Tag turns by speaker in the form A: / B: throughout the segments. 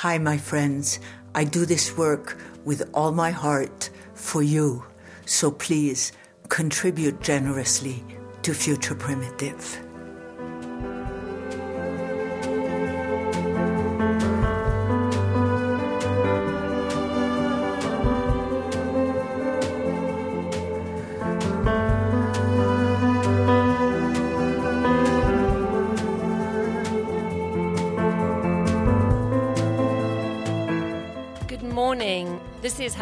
A: Hi, my friends. I do this work with all my heart for you. So please contribute generously to Future Primitive.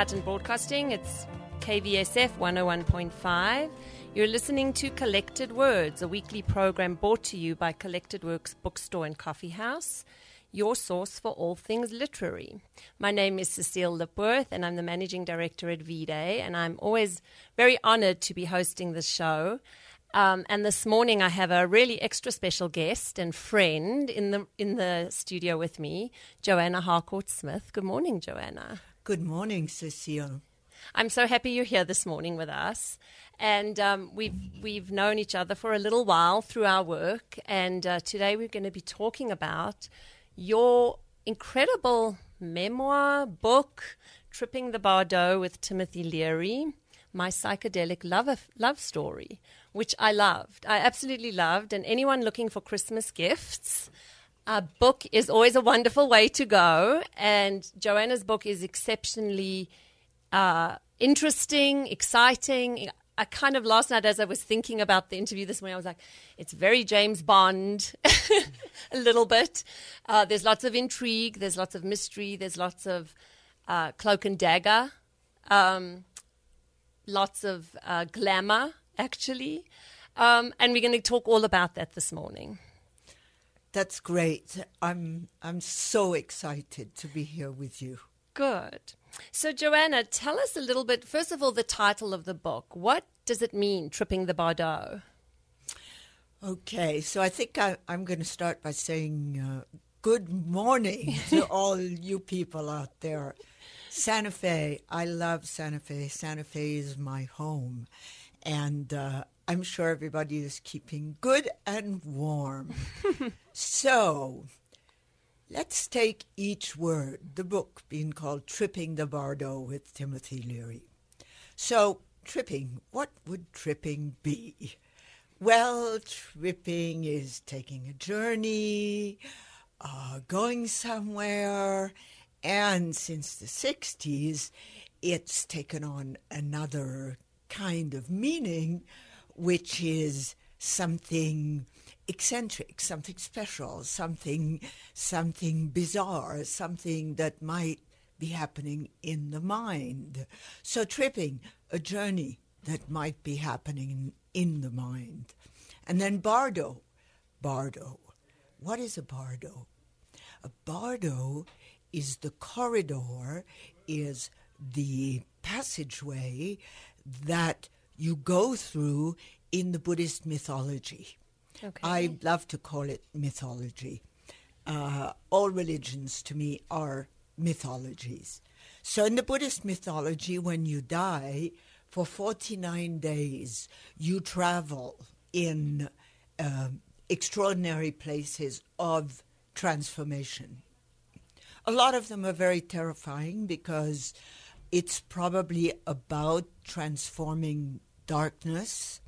B: Hutton Broadcasting. It's KVSF 101.5. You're listening to Collected Words, a weekly program brought to you by Collected Works Bookstore and Coffee House, your source for all things literary. My name is Cecile Lipworth, and I'm the managing director at V Day, and I'm always very honored to be hosting this show. Um, and this morning, I have a really extra special guest and friend in the in the studio with me, Joanna Harcourt Smith. Good morning, Joanna.
A: Good morning, Cecile.
B: I'm so happy you're here this morning with us, and um, we've we've known each other for a little while through our work, and uh, today we're going to be talking about your incredible memoir book, "Tripping the Bardo" with Timothy Leary, my psychedelic love love story, which I loved. I absolutely loved, and anyone looking for Christmas gifts. A book is always a wonderful way to go, and Joanna's book is exceptionally uh, interesting, exciting. I kind of last night, as I was thinking about the interview this morning, I was like, it's very James Bond, a little bit. Uh, there's lots of intrigue, there's lots of mystery, there's lots of uh, cloak and dagger, um, lots of uh, glamour, actually. Um, and we're going to talk all about that this morning.
A: That's great. I'm I'm so excited to be here with you.
B: Good. So, Joanna, tell us a little bit, first of all, the title of the book. What does it mean, Tripping the Bardo?
A: Okay, so I think I, I'm going to start by saying uh, good morning to all you people out there. Santa Fe, I love Santa Fe. Santa Fe is my home. And uh, I'm sure everybody is keeping good and warm. so, let's take each word, the book being called Tripping the Bardo with Timothy Leary. So, tripping, what would tripping be? Well, tripping is taking a journey, uh, going somewhere, and since the 60s, it's taken on another kind of meaning, which is something eccentric, something special, something something bizarre, something that might be happening in the mind. So tripping, a journey that might be happening in the mind. And then bardo, bardo. What is a bardo? A bardo is the corridor, is the passageway that you go through in the Buddhist mythology.
B: Okay.
A: I love to call it mythology. Uh, all religions to me are mythologies. So, in the Buddhist mythology, when you die, for 49 days, you travel in um extraordinary places of transformation. A lot of them are very terrifying because it's probably about transforming darkness.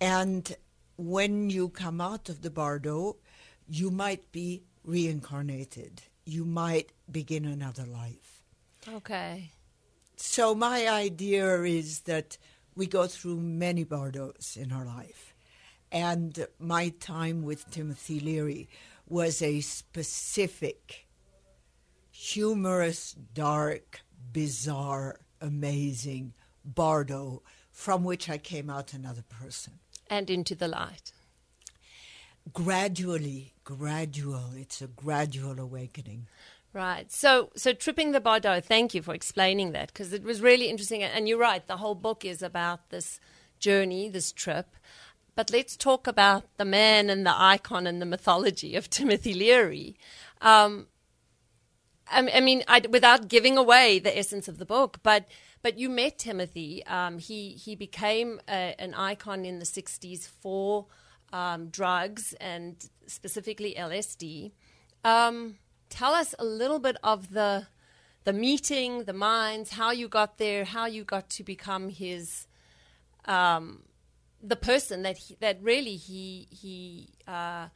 A: And when you come out of the bardo, you might be reincarnated. You might begin another life.
B: Okay.
A: So, my idea is that we go through many bardos in our life. And my time with Timothy Leary was a specific, humorous, dark, bizarre, amazing bardo from which I came out another person.
B: And into the light.
A: Gradually, gradual, it's a gradual awakening.
B: Right. So, so tripping the Bardo. Thank you for explaining that because it was really interesting. And you're right. The whole book is about this journey, this trip. But let's talk about the man and the icon and the mythology of Timothy Leary. Um, I, mean, I, without giving away the essence of the book, but but you met Timothy. Um, he he became a, an icon in the '60s for um, drugs and specifically LSD. Um, tell us a little bit of the the meeting, the minds, how you got there, how you got to become his um, the person that he, that really he he uh,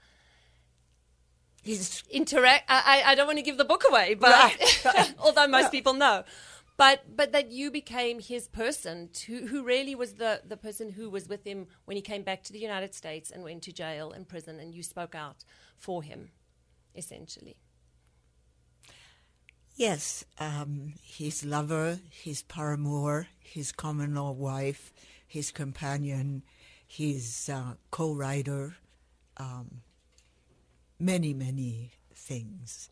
A: He's
B: interact. I, I don't want to give the book away, but
A: Right.
B: although most people know, but but that you became his person, to, who really was the the person who was with him when he came back to the United States and went to jail and prison, and you spoke out for him, essentially.
A: Yes, um, his lover, his paramour, his common law wife, his companion, his uh, co-writer, um, many, many things.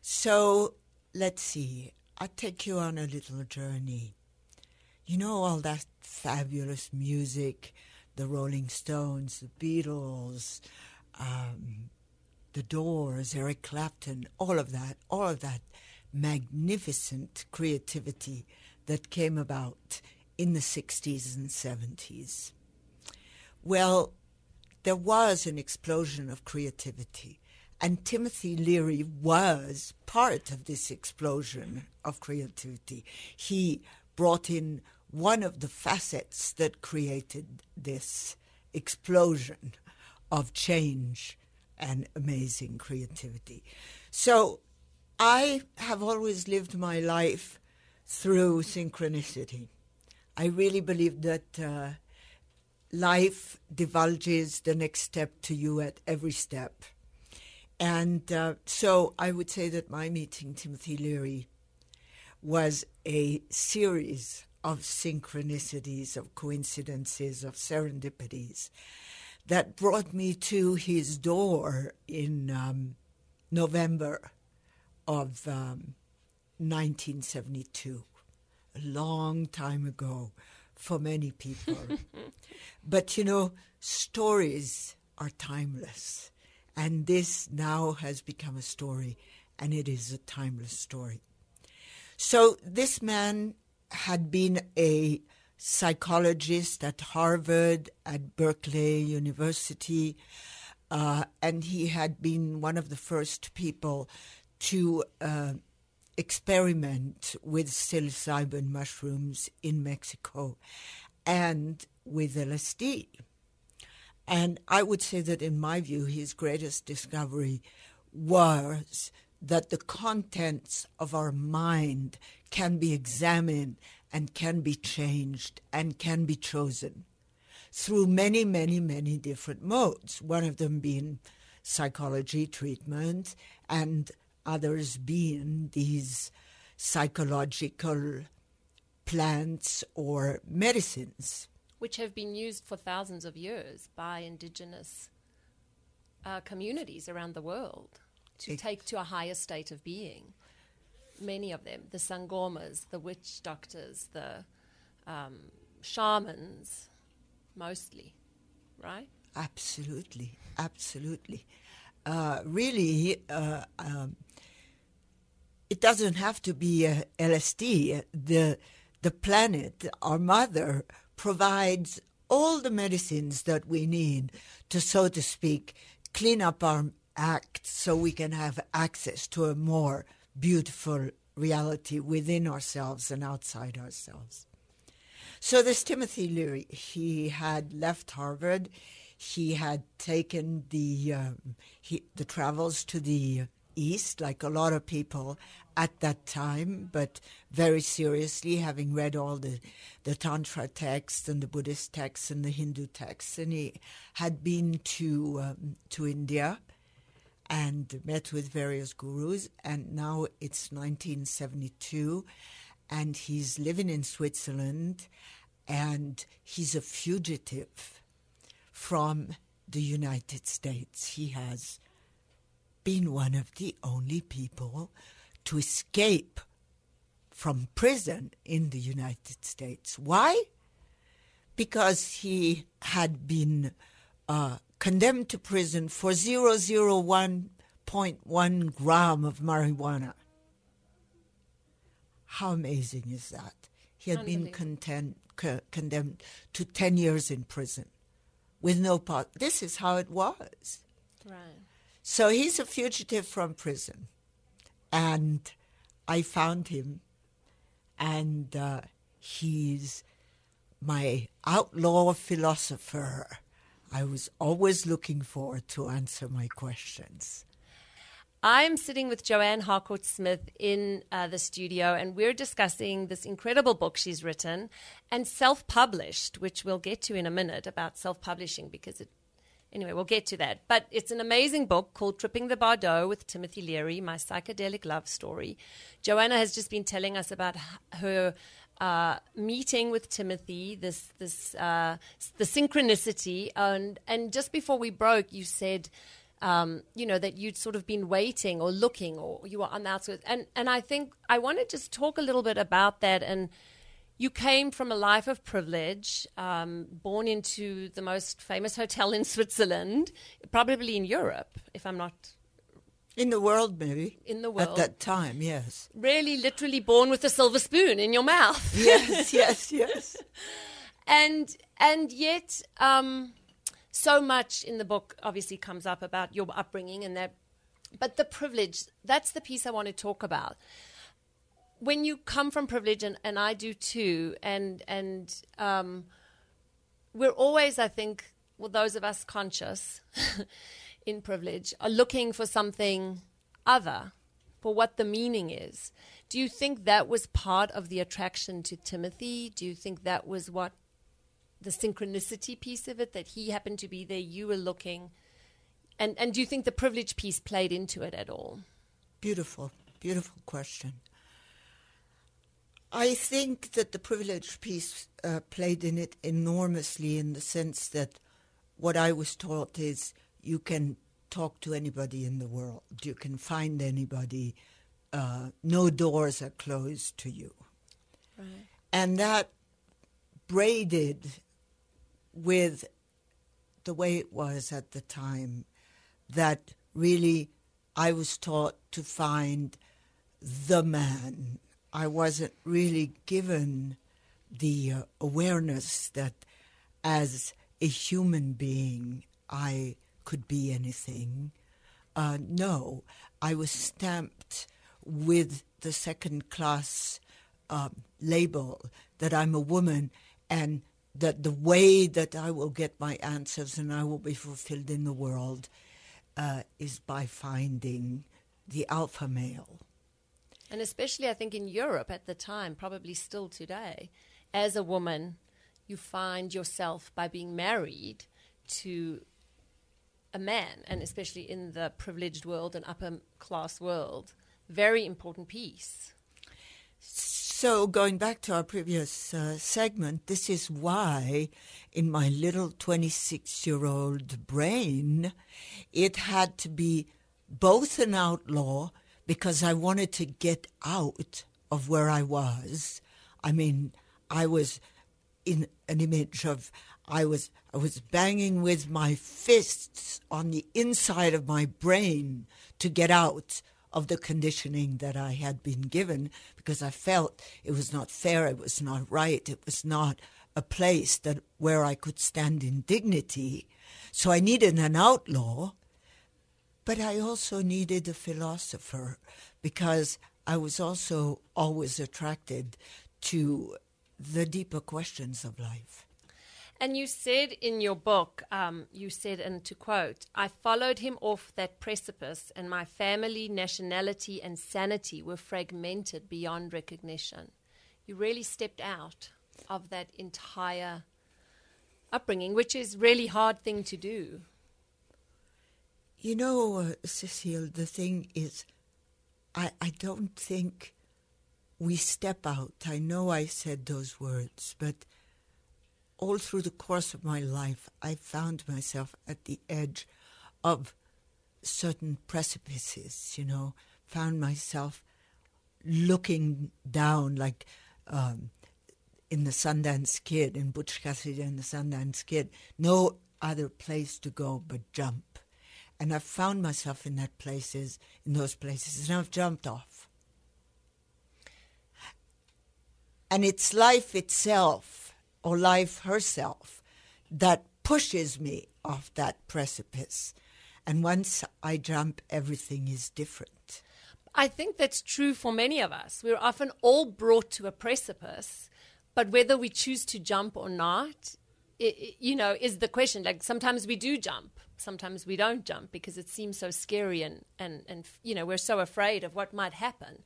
A: So let's see. I'll take you on a little journey. You know all that fabulous music, the Rolling Stones, the Beatles, um, the Doors, Eric Clapton, all of that, all of that magnificent creativity that came about in the 60s and 70s. Well, there was an explosion of creativity, and Timothy Leary was part of this explosion of creativity. He brought in one of the facets that created this explosion of change and amazing creativity. So I have always lived my life through synchronicity. I really believe that uh, life divulges the next step to you at every step. And uh, so I would say that my meeting Timothy Leary was a series of synchronicities, of coincidences, of serendipities that brought me to his door in um, November of um, 1972, a long time ago for many people. but you know, stories are timeless. And this now has become a story, and it is a timeless story. So, this man had been a psychologist at Harvard, at Berkeley University, uh, and he had been one of the first people to uh, experiment with psilocybin mushrooms in Mexico and with LSD. And I would say that, in my view, his greatest discovery was that the contents of our mind can be examined and can be changed and can be chosen through many, many, many different modes, one of them being psychology treatment and others being these psychological plants or medicines.
B: which have been used for thousands of years by indigenous uh, communities around the world to
A: Ex-
B: take to a higher state of being. Many of them, the sangomas, the witch doctors, the um, shamans, mostly, right?
A: Absolutely, absolutely. Uh, really, uh, um, it doesn't have to be uh, LSD. The the planet, our mother, provides all the medicines that we need to, so to speak, clean up our act so we can have access to a more beautiful reality within ourselves and outside ourselves. So this Timothy Leary, he had left Harvard. He had taken the um, he, the travels to the east, like a lot of people at that time, but very seriously, having read all the the Tantra texts and the Buddhist texts and the Hindu texts, and he had been to um, to India and met with various gurus. And now it's 1972, and he's living in Switzerland, and he's a fugitive from the United States. He has been one of the only people to escape from prison in the United States. Why? Because he had been uh, condemned to prison for 001.1 gram of marijuana. How amazing is that? He had been content, co- condemned to 10 years in prison with no part. This is how it was.
B: Right.
A: So he's a fugitive from prison. And I found him, and uh, he's my outlaw philosopher. I was always looking forward to answer my questions.
B: I'm sitting with Joanna Harcourt Smith in uh, the studio, and we're discussing this incredible book she's written and self published, which we'll get to in a minute about self publishing because it. Anyway, we'll get to that. But it's an amazing book called Tripping the Bardo with Timothy Leary, my psychedelic love story. Joanna has just been telling us about her uh, meeting with Timothy, this this uh, the synchronicity, and and just before we broke, you said um, you know, that you'd sort of been waiting or looking or you were on the outskirts. And, and I think I want to just talk a little bit about that. And you came from a life of privilege, um, born into the most famous hotel in Switzerland, probably in Europe, if I'm not.
A: In the world, maybe.
B: In the world.
A: At that time, yes.
B: Really, literally born with a silver spoon in your mouth.
A: Yes, yes, yes.
B: and and yet, um, so much in the book obviously comes up about your upbringing and that but the privilege that's the piece i want to talk about when you come from privilege and, and i do too and and um, we're always i think well those of us conscious in privilege are looking for something other for what the meaning is do you think that was part of the attraction to timothy do you think that was what the synchronicity piece of it that he happened to be there, you were looking, and and do you think the privilege piece played into it at all?
A: Beautiful, beautiful question. I think that the privilege piece uh, played in it enormously in the sense that what I was taught is you can talk to anybody in the world, you can find anybody, uh, no doors are closed to you. Right. And that braided with the way it was at the time, that really I was taught to find the man. I wasn't really given the uh, awareness that as a human being I could be anything. Uh, no, I was stamped with the second class uh, label that I'm a woman and that the way that I will get my answers and I will be fulfilled in the world uh, is by finding the alpha male.
B: And especially, I think, in Europe at the time, probably still today, as a woman, you find yourself by being married to a man, and especially in the privileged world and upper class world, very important piece.
A: So, going back to our previous uh, segment, this is why in my little 26 year old brain, it had to be both an outlaw because I wanted to get out of where I was. I mean, I was in an image of I was I was banging with my fists on the inside of my brain to get out of the conditioning that I had been given because I felt it was not fair, it was not right, it was not a place that where I could stand in dignity. So I needed an outlaw, but I also needed a philosopher because I was also always attracted to the deeper questions of life.
B: And you said in your book, um, you said, and to quote, I followed him off that precipice, and my family, nationality, and sanity were fragmented beyond recognition. You really stepped out of that entire upbringing, which is really hard thing to do.
A: You know, uh, Cecile, the thing is, I, I don't think we step out. I know I said those words, but all through the course of my life, I found myself at the edge of certain precipices, you know, found myself looking down like um, in the Sundance Kid, in Butch Cassidy and the Sundance Kid, no other place to go but jump. And I've found myself in that places, in those places, and I've jumped off. And it's life itself or life herself that pushes me off that precipice. And once I jump, everything is different.
B: I think that's true for many of us. We're often all brought to a precipice, but whether we choose to jump or not, you know, is the question. Like sometimes we do jump, sometimes we don't jump because it seems so scary and, and, and you know, we're so afraid of what might happen.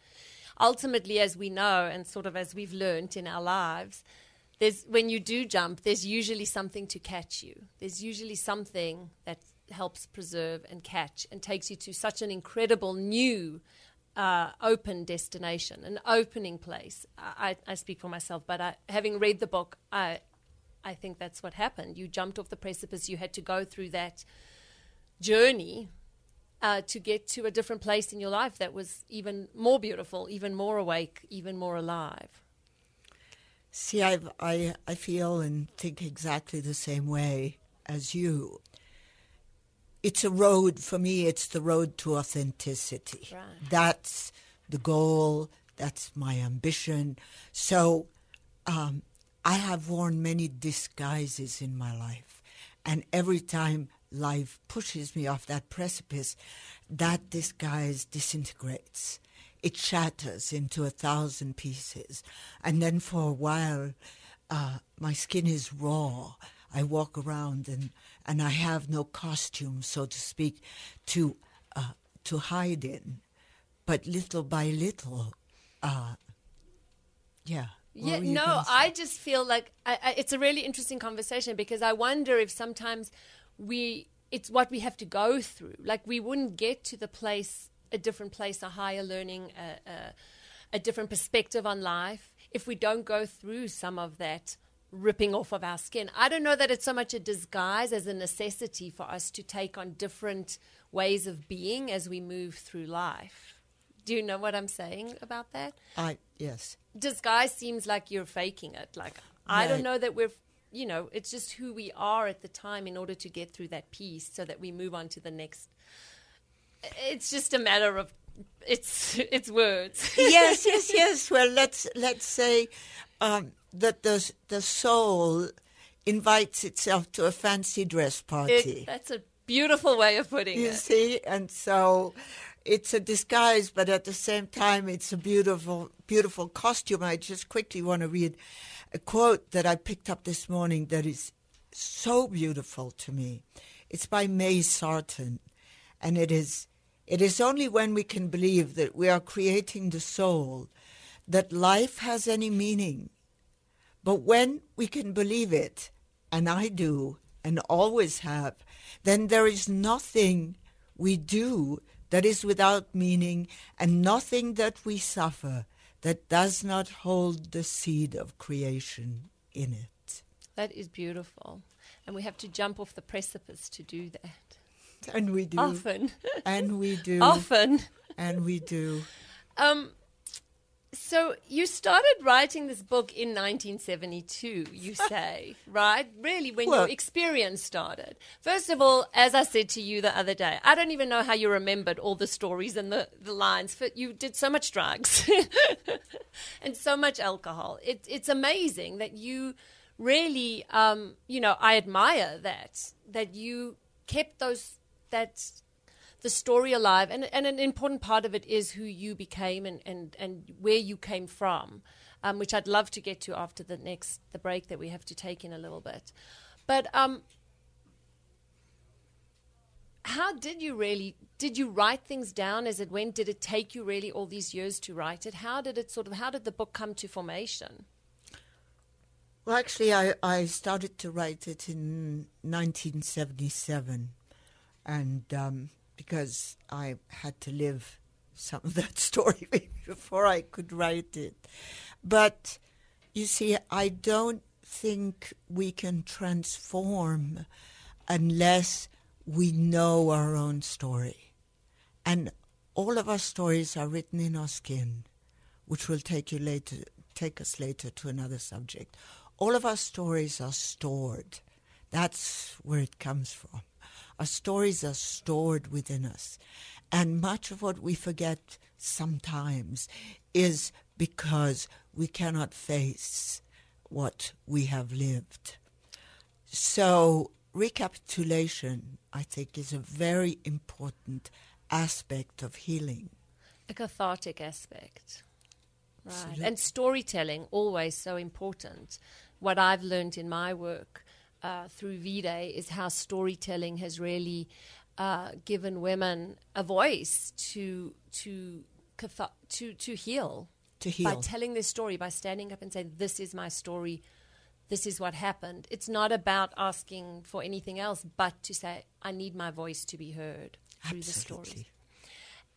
B: Ultimately, as we know, and sort of as we've learned in our lives, there's when you do jump, there's usually something to catch you. There's usually something that helps preserve and catch and takes you to such an incredible new uh, open destination, an opening place. I, I speak for myself, but I, having read the book, I, I think that's what happened. You jumped off the precipice. You had to go through that journey uh, to get to a different place in your life that was even more beautiful, even more awake, even more alive.
A: See, I've, I I feel and think exactly the same way as you. It's a road for me. It's the road to authenticity.
B: Right.
A: That's the goal. That's my ambition. So, um, I have worn many disguises in my life, and every time life pushes me off that precipice, that disguise disintegrates it shatters into a thousand pieces. And then for a while, uh, my skin is raw. I walk around and, and I have no costume, so to speak, to, uh, to hide in. But little by little, uh, yeah.
B: Yeah, no, I just feel like I, I, it's a really interesting conversation because I wonder if sometimes we, it's what we have to go through. Like we wouldn't get to the place a different place, a higher learning, a, a, a different perspective on life, if we don't go through some of that ripping off of our skin. I don't know that it's so much a disguise as a necessity for us to take on different ways of being as we move through life. Do you know what I'm saying about that?
A: I yes.
B: Disguise seems like you're faking it. Like right. I don't know that we're you know, it's just who we are at the time in order to get through that piece so that we move on to the next it's just a matter of it's it's words.
A: yes, yes, yes. Well, let's let's say um, that the the soul invites itself to a fancy dress party.
B: It, that's a beautiful way of putting
A: you
B: it.
A: You see, and so it's a disguise, but at the same time, it's a beautiful, beautiful costume. I just quickly want to read a quote that I picked up this morning that is so beautiful to me. It's by May Sarton, and it is it is only when we can believe that we are creating the soul that life has any meaning. But when we can believe it, and I do, and always have, then there is nothing we do that is without meaning, and nothing that we suffer that does not hold the seed of creation in it.
B: That is beautiful. And we have to jump off the precipice to do that.
A: And we do.
B: Often.
A: And we do.
B: Often.
A: And we do.
B: Um, so you started writing this book in 1972, you say, right? Really, when well, your experience started. First of all, as I said to you the other day, I don't even know how you remembered all the stories and the, the lines. For, you did so much drugs and so much alcohol. It, it's amazing that you really, um, you know, I admire that, that you kept those that's the story alive. And, and an important part of it is who you became and, and, and where you came from, um, which I'd love to get to after the next the break that we have to take in a little bit. But um, how did you really did you write things down as it went? Did it take you really all these years to write it? How did it sort of how did the book come to formation?
A: Well, actually, I, I started to write it in 1977 and um, because I had to live some of that story before I could write it. But you see, I don't think we can transform unless we know our own story. And all of our stories are written in our skin, which will take you later take us later to another subject. All of our stories are stored. That's where it comes from. Our stories are stored within us. And much of what we forget sometimes is because we cannot face what we have lived. So, recapitulation, I think, is a very important aspect of healing.
B: a cathartic aspect. Right.
A: Absolutely.
B: And storytelling, always so important. What I've learned in my work uh, through V Day is how storytelling has really uh, given women a voice to to to to heal
A: To heal.
B: by telling their story, by standing up and saying, "This is my story. This is what happened." It's not about asking for anything else, but to say, "I need my voice to be heard through the story."
A: Absolutely.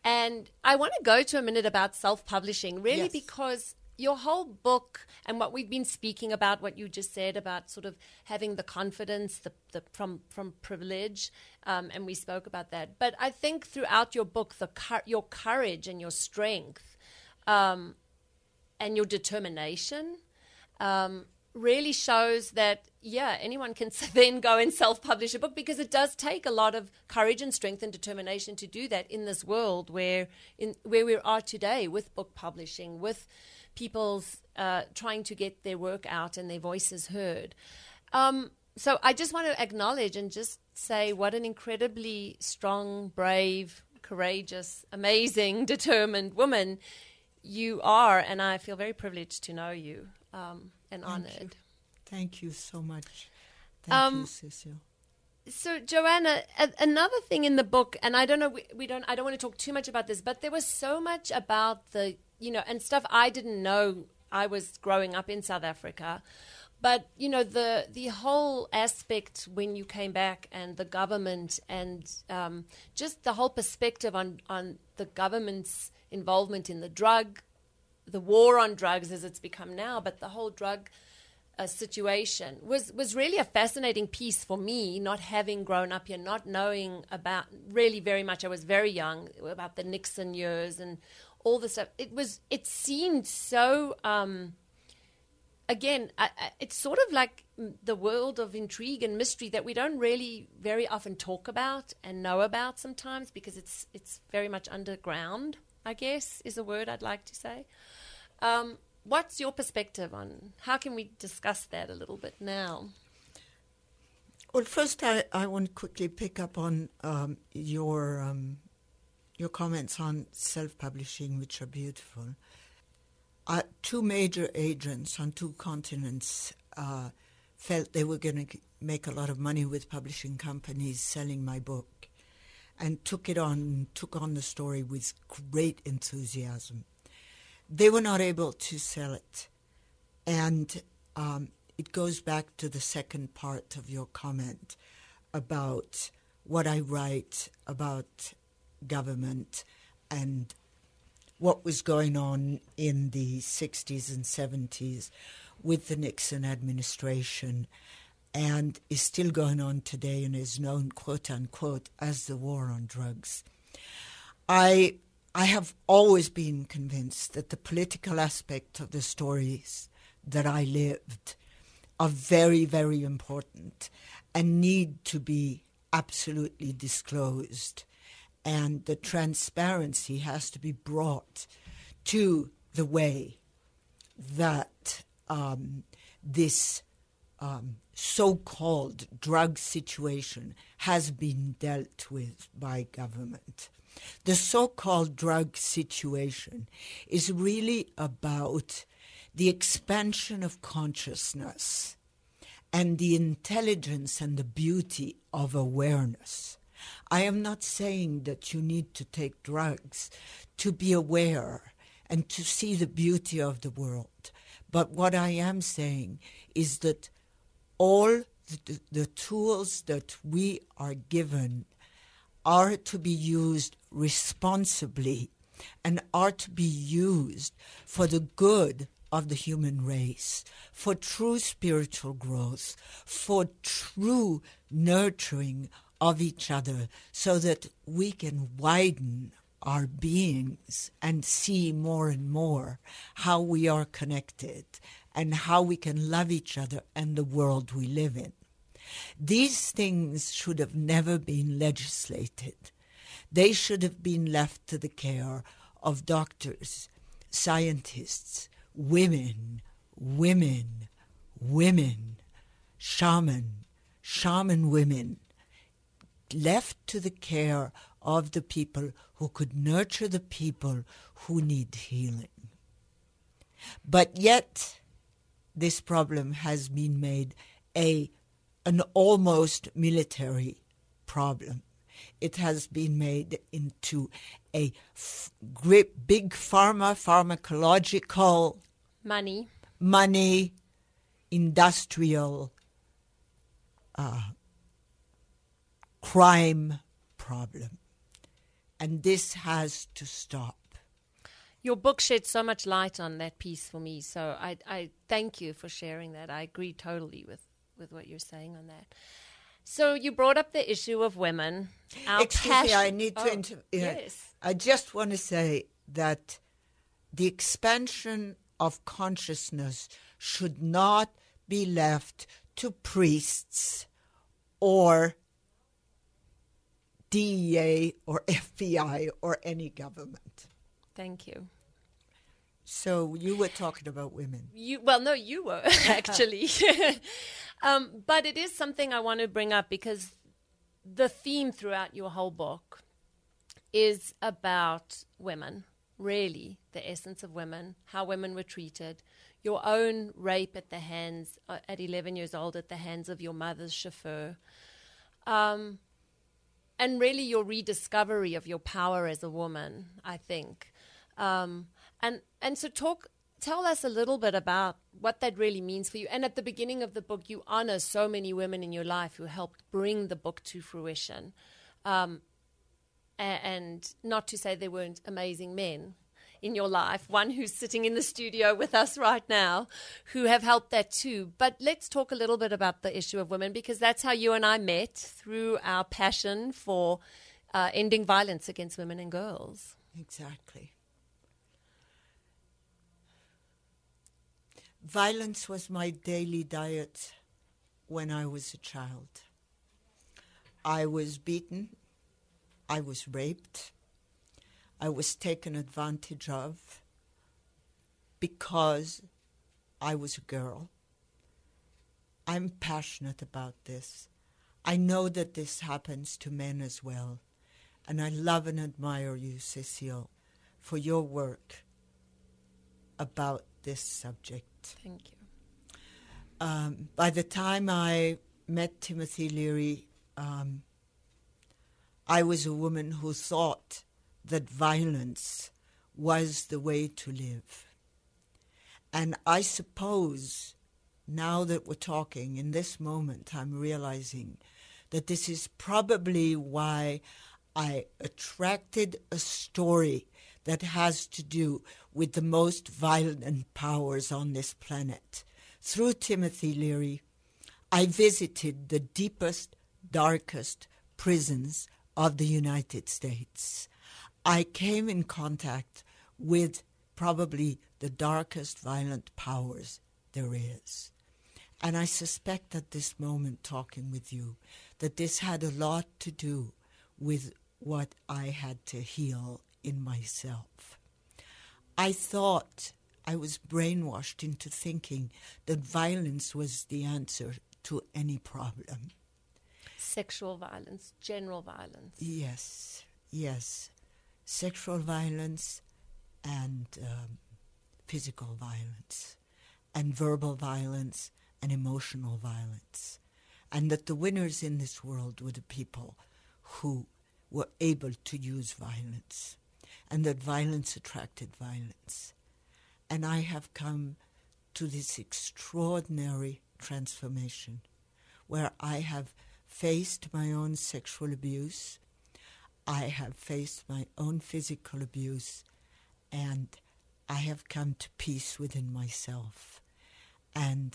B: And I want to go to a minute about self publishing, really,
A: Yes.
B: because your whole book and what we've been speaking about, what you just said about sort of having the confidence the, the, from, from privilege, um, and we spoke about that. But I think throughout your book, the your courage and your strength um, and your determination um, really shows that yeah anyone can then go and self-publish a book because it does take a lot of courage and strength and determination to do that in this world where in where we are today with book publishing with people's uh, trying to get their work out and their voices heard um, so i just want to acknowledge and just say what an incredibly strong brave courageous amazing determined woman you are, and I feel very privileged to know you um, and
A: Thank
B: honored.
A: you. Thank you so much. Thank
B: Um,
A: you, Cecile.
B: So, Joanna, a- another thing in the book, and I don't know, we, we don't, I don't want to talk too much about this, but there was so much about the, you know, and stuff I didn't know. I was growing up in South Africa, but you know, the the whole aspect when you came back and the government and um, just the whole perspective on on the government's involvement in the drug, the war on drugs as it's become now, but the whole drug uh, situation was was really a fascinating piece for me. Not having grown up here, not knowing about really very much. I was very young about the Nixon years and all the stuff. It was it seemed so. Um, again, I, I, it's sort of like the world of intrigue and mystery that we don't really very often talk about and know about sometimes because it's it's very much underground. I guess is a word I'd like to say. Um, what's your perspective on how can we discuss that a little bit now?
A: Well, first, I, I want to quickly pick up on um, your um, your comments on self-publishing, which are beautiful. Uh, two major agents on two continents uh, felt they were going to make a lot of money with publishing companies selling my book, and took it on, took on the story with great enthusiasm. They were not able to sell it, and um, it goes back to the second part of your comment about what I write about government and what was going on in the 60s and 70s with the Nixon administration and is still going on today and is known, quote unquote, as the war on drugs. I, I have always been convinced that the political aspect of the stories that I lived are very, very important and need to be absolutely disclosed. And the transparency has to be brought to the way that um, this um, so called drug situation has been dealt with by government. The so called drug situation is really about the expansion of consciousness and the intelligence and the beauty of awareness. I am not saying that you need to take drugs to be aware and to see the beauty of the world. But what I am saying is that all the, the tools that we are given are to be used responsibly and are to be used for the good of the human race, for true spiritual growth, for true nurturing of each other, so that we can widen our beings and see more and more how we are connected and how we can love each other and the world we live in. These things should have never been legislated. They should have been left to the care of doctors, scientists, women, women, women, shaman, shaman women, left to the care of the people who could nurture the people who need healing. But yet, this problem has been made a an almost military problem. It has been made into a f- great, big pharma, pharmacological,
B: Money.
A: money, industrial uh, crime problem. And this has to stop.
B: Your book shed so much light on that piece for me. So I, I thank you for sharing that. I agree totally with, with what you're saying on that. So you brought up the issue of women. Our
A: Excuse me, I need to
B: Oh,
A: inter-
B: Yes.
A: I just want to say that the expansion of consciousness should not be left to priests or DEA or FBI or any government.
B: Thank you.
A: So you were talking about women.
B: You well, no, you were actually, um, but it is something I want to bring up because the theme throughout your whole book is about women. Really, the essence of women, how women were treated, your own rape at the hands uh, at 11 years old at the hands of your mother's chauffeur, um, and really your rediscovery of your power as a woman. I think, um, and and so talk tell us a little bit about what that really means for you. And at the beginning of the book, you honor so many women in your life who helped bring the book to fruition. Um, and not to say there weren't amazing men in your life, one who's sitting in the studio with us right now, who have helped that too. But let's talk a little bit about the issue of women because that's how you and I met through our passion for uh, ending violence against women and girls.
A: Exactly. Violence was my daily diet when I was a child. I was beaten. I was raped. I was taken advantage of because I was a girl. I'm passionate about this. I know that this happens to men as well. And I love and admire you, Cecile, for your work about this subject.
B: Thank you.
A: Um, by the time I met Timothy Leary, um, I was a woman who thought that violence was the way to live. And I suppose now that we're talking in this moment, I'm realizing that this is probably why I attracted a story that has to do with the most violent powers on this planet. Through Timothy Leary, I visited the deepest, darkest prisons of the United States. I came in contact with probably the darkest violent powers there is. And I suspect at this moment, talking with you, that this had a lot to do with what I had to heal in myself. I thought I was brainwashed into thinking that violence was the answer to any problem.
B: Sexual violence, general violence.
A: Yes, yes. Sexual violence and um, physical violence, and verbal violence and emotional violence. And that the winners in this world were the people who were able to use violence, and that violence attracted violence. And I have come to this extraordinary transformation where I have faced my own sexual abuse, I have faced my own physical abuse, and I have come to peace within myself. And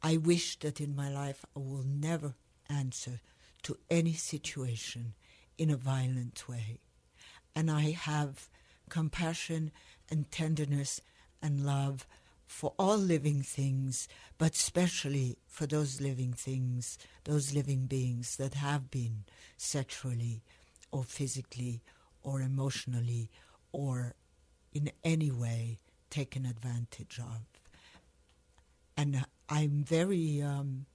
A: I wish that in my life I will never answer to any situation in a violent way. And I have compassion and tenderness and love for all living things, but especially for those living things, those living beings that have been sexually or physically or emotionally or in any way taken advantage of. And I'm very, um,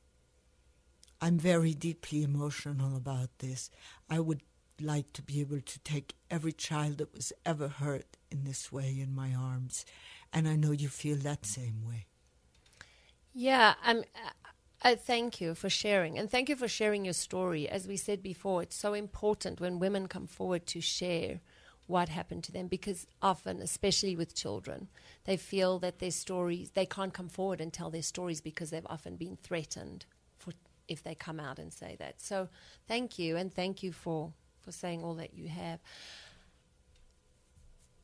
A: I'm very deeply emotional about this. I would like to be able to take every child that was ever hurt in this way in my arms. And I know you feel that same way.
B: Yeah, I'm. Uh, thank you for sharing, and thank you for sharing your story. As we said before, it's so important when women come forward to share what happened to them because often, especially with children, they feel that their stories they can't come forward and tell their stories because they've often been threatened for if they come out and say that. So, thank you, and thank you for for saying all that you have.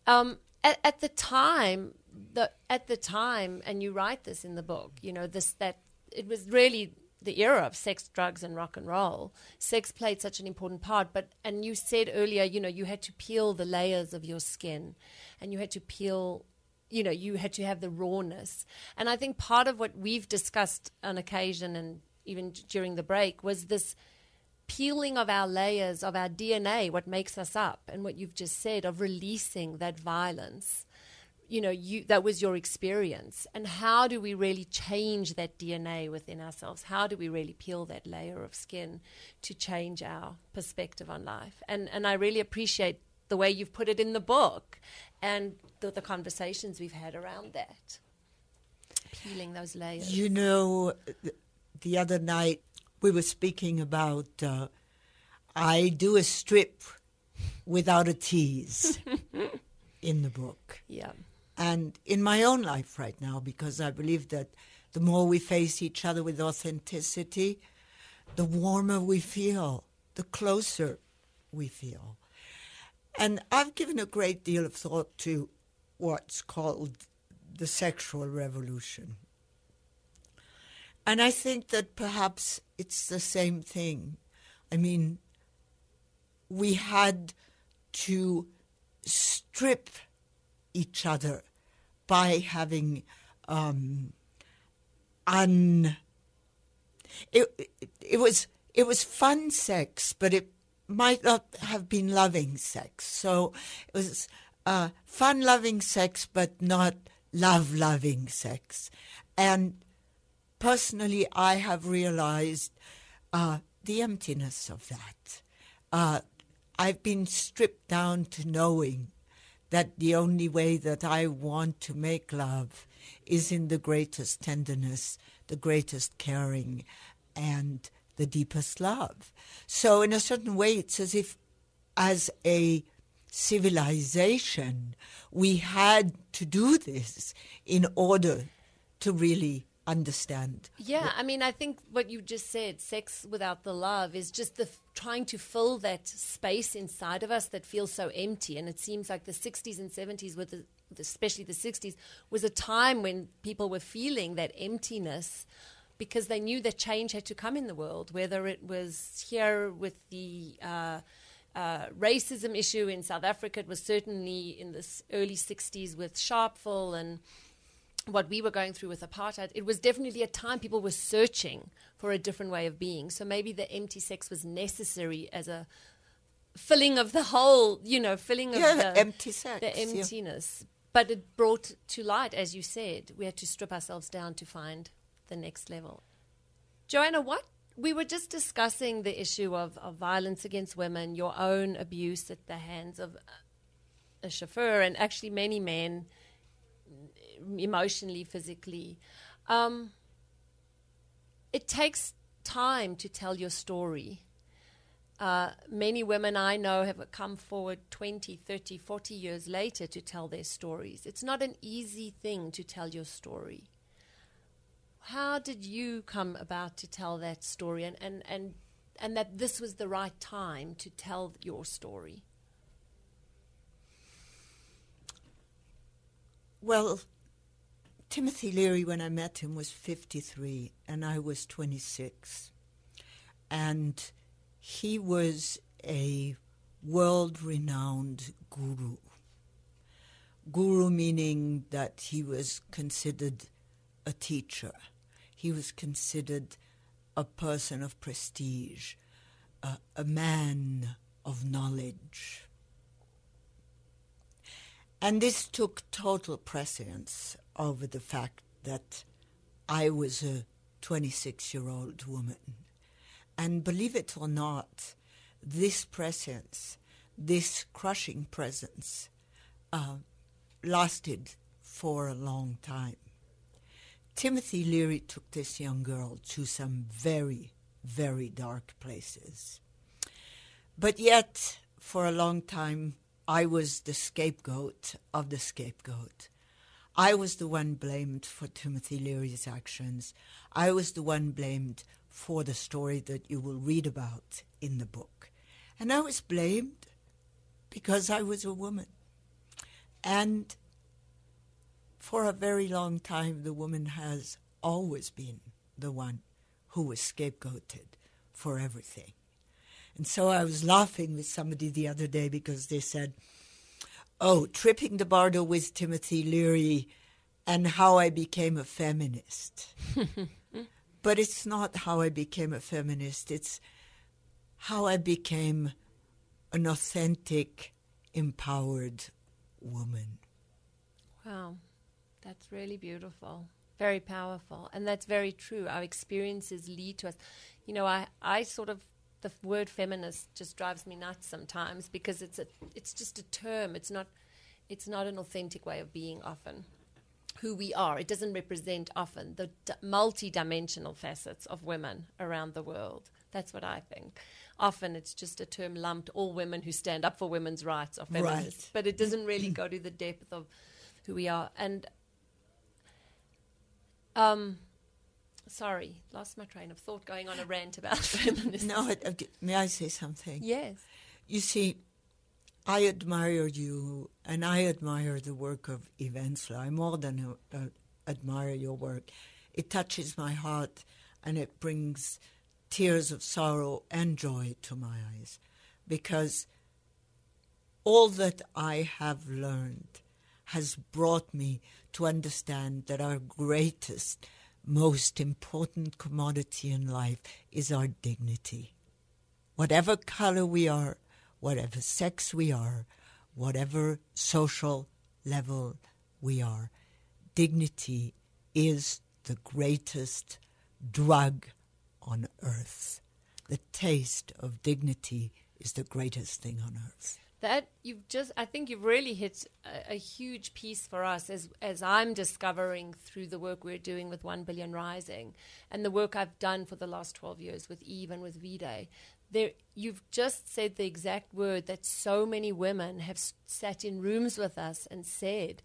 B: Um, at, at the time, the at the time, and you write this in the book, you know this that it was really the era of sex, drugs, and rock and roll. Sex played such an important part. But and you said earlier, you know, you had to peel the layers of your skin, and you had to peel, you know, you had to have the rawness. And I think part of what we've discussed on occasion, and even during the break, was this peeling of our layers of our DNA, what makes us up, and what you've just said of releasing that violence you know you that was your experience. And how do we really change that dna within ourselves? How do we really peel that layer of skin to change our perspective on life? And and i really appreciate the way you've put it in the book and the, the conversations we've had around that peeling those layers.
A: You know the other night we were speaking about uh, i do a strip without a tease in the book
B: yeah
A: and in my own life right now, because I believe that the more we face each other with authenticity, the warmer we feel, the closer we feel. And I've given a great deal of thought to what's called the sexual revolution. And I think that perhaps it's the same thing. I mean, we had to strip each other by having um, un. It, it, was it was fun sex, but it might not have been loving sex. So it was uh, fun loving sex, but not love loving sex. And personally, I have realized uh, the emptiness of that. Uh, I've been stripped down to knowing that the only way that I want to make love is in the greatest tenderness, the greatest caring, and the deepest love. So, in a certain way, it's as if, as a civilization, we had to do this in order to really understand.
B: Yeah, I mean, I think what you just said, sex without the love, is just the trying to fill that space inside of us that feels so empty. And it seems like the 60s and 70s, with the, especially the 60s, was a time when people were feeling that emptiness because they knew that change had to come in the world, whether it was here with the. Uh, uh, racism issue in South Africa. It was certainly in the early 60s with Sharpeville and what we were going through with apartheid, it was definitely a time people were searching for a different way of being. So maybe the empty sex was necessary as a filling of the whole, you know, filling
A: yeah,
B: of the
A: empty sex,
B: the emptiness. Yeah. But it brought to light, as you said, we had to strip ourselves down to find the next level. Joanna, what we were just discussing the issue of, of violence against women, your own abuse at the hands of a chauffeur, and actually many men emotionally, physically. Um, it takes time to tell your story. Uh, many women I know have come forward 20, 30, 40 years later to tell their stories. It's not an easy thing to tell your story. How did you come about to tell that story and, and, and, and that this was the right time to tell your story?
A: Well, Timothy Leary, when I met him, was 53 and I was 26. And he was a world renowned guru. Guru meaning that he was considered a teacher, he was considered a person of prestige, a man of knowledge. And this took total precedence over the fact that I was a 26 year old woman. And believe it or not, this presence, this crushing presence, uh, lasted for a long time. Timothy Leary took this young girl to some very, very dark places. But yet, for a long time, I was the scapegoat of the scapegoat. I was the one blamed for Timothy Leary's actions. I was the one blamed for the story that you will read about in the book. And I was blamed because I was a woman. And for a very long time, the woman has always been the one who was scapegoated for everything. And so I was laughing with somebody the other day because they said, Oh, tripping the bardo with Timothy Leary and how I became a feminist. but it's not how I became a feminist, it's how I became an authentic, empowered woman.
B: Wow, that's really beautiful. Very powerful. And that's very true. Our experiences lead to us. You know, I, I sort of the word feminist just drives me nuts sometimes because it's a it's just a term. It's not it's not an authentic way of being often who we are. It doesn't represent often the d- multi-dimensional facets of women around the world. That's what I think. Often it's just a term lumped all women who stand up for women's rights are feminists,
A: Right.
B: but it doesn't really go to the depth of who we are. And um, sorry, lost my train of thought going on a rant about feminism.
A: No, I- I- may I say something?
B: Yes.
A: You see, I admire you, and I admire the work of Eve Ensler. I more than uh, uh, admire your work. It touches my heart, and it brings tears of sorrow and joy to my eyes, because all that I have learned has brought me to understand that our greatest, most important commodity in life is our dignity whatever color we are, whatever sex we are, whatever social level we are, dignity is the greatest drug on earth. The taste of dignity is the greatest thing on earth.
B: That you've just, I think you've really hit a, a huge piece for us as as I'm discovering through the work we're doing with One Billion Rising, and the work I've done for the last twelve years with Eve and with V-Day. There, you've just said the exact word that so many women have sat in rooms with us and said,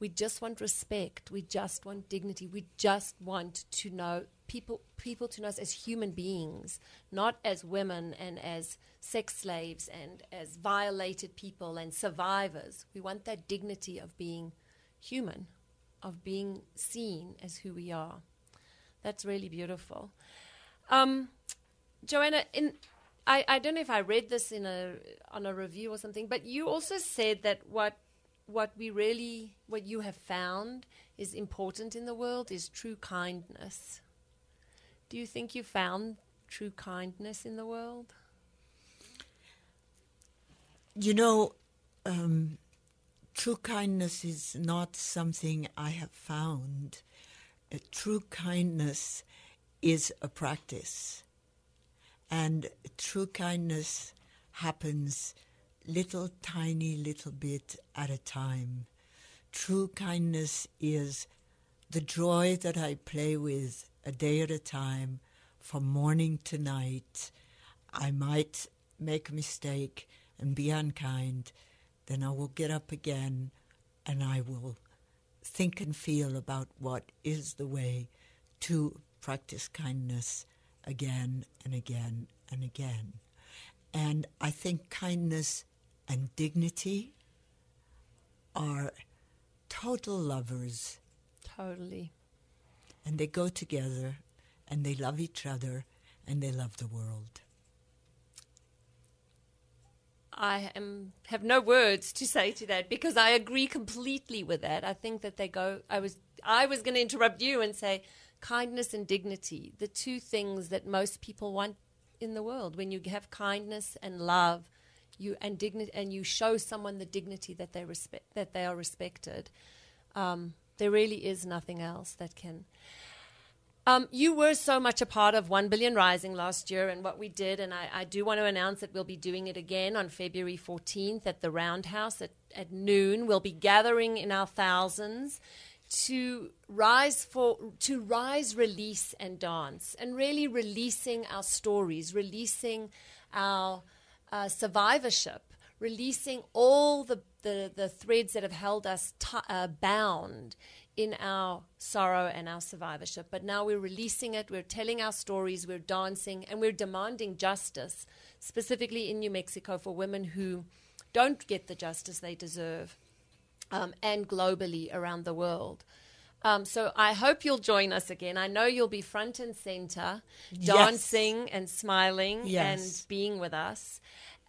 B: "We just want respect. We just want dignity. We just want to know people people to know us as human beings, not as women and as sex slaves and as violated people and survivors. We want that dignity of being human, of being seen as who we are. That's really beautiful. Um, Joanna, in I, I don't know if I read this in a on a review or something, but you also said that what what we really what you have found is important in the world is true kindness. Do you think you found true kindness in the world?
A: You know, um, true kindness is not something I have found. Uh, true kindness is a practice. And true kindness happens little tiny little bit at a time. True kindness is the joy that I play with a day at a time from morning to night. I might make a mistake and be unkind, then I will get up again and I will think and feel about what is the way to practice kindness again and again and again. And I think kindness and dignity are total lovers
B: Totally.
A: And they go together and they love each other and they love the world.
B: I am have no words to say to that because I agree completely with that. I think that they go. I was I was going to interrupt you and say kindness and dignity, the two things that most people want in the world. When you have kindness and love, you and dignity, and you show someone the dignity that they respect, that they are respected. Um, there really is nothing else that can. Um, you were so much a part of 1 Billion Rising last year and what we did, and I, I, do want to announce that we'll be doing it again on February 14th at the Roundhouse at, at noon. We'll be gathering in our thousands to rise for to rise release and dance and really releasing our stories releasing our uh, survivorship releasing all the, the, the, threads that have held us t- uh, bound in our sorrow and our survivorship. But now we're releasing it, we're telling our stories, we're dancing, and we're demanding justice, specifically in New Mexico for women who don't get the justice they deserve, um, and globally around the world. Um, so I hope you'll join us again. I know you'll be front and center, dancing yes. and smiling yes. and being with us.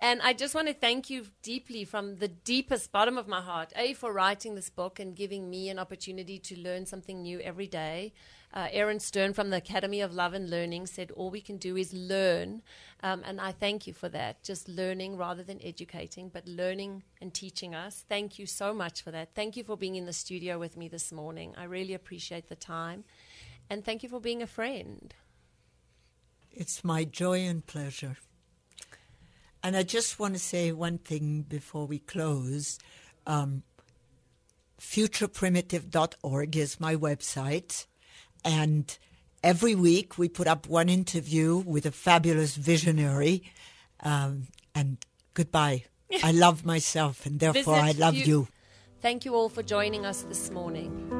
B: And I just want to thank you deeply from the deepest bottom of my heart, A, for writing this book and giving me an opportunity to learn something new every day. Uh, Aaron Stern from the Academy of Love and Learning said, All we can do is learn. Um, and I thank you for that. Just learning rather than educating, but learning and teaching us. Thank you so much for that. Thank you for being in the studio with me this morning. I really appreciate the time. And thank you for being a friend.
A: It's my joy and pleasure. And I just want to say one thing before we close. Um, futureprimitive.org is my website. And every week we put up one interview with a fabulous visionary. Um, and goodbye. I love myself, and therefore Visit I love you.
B: Thank you all for joining us this morning.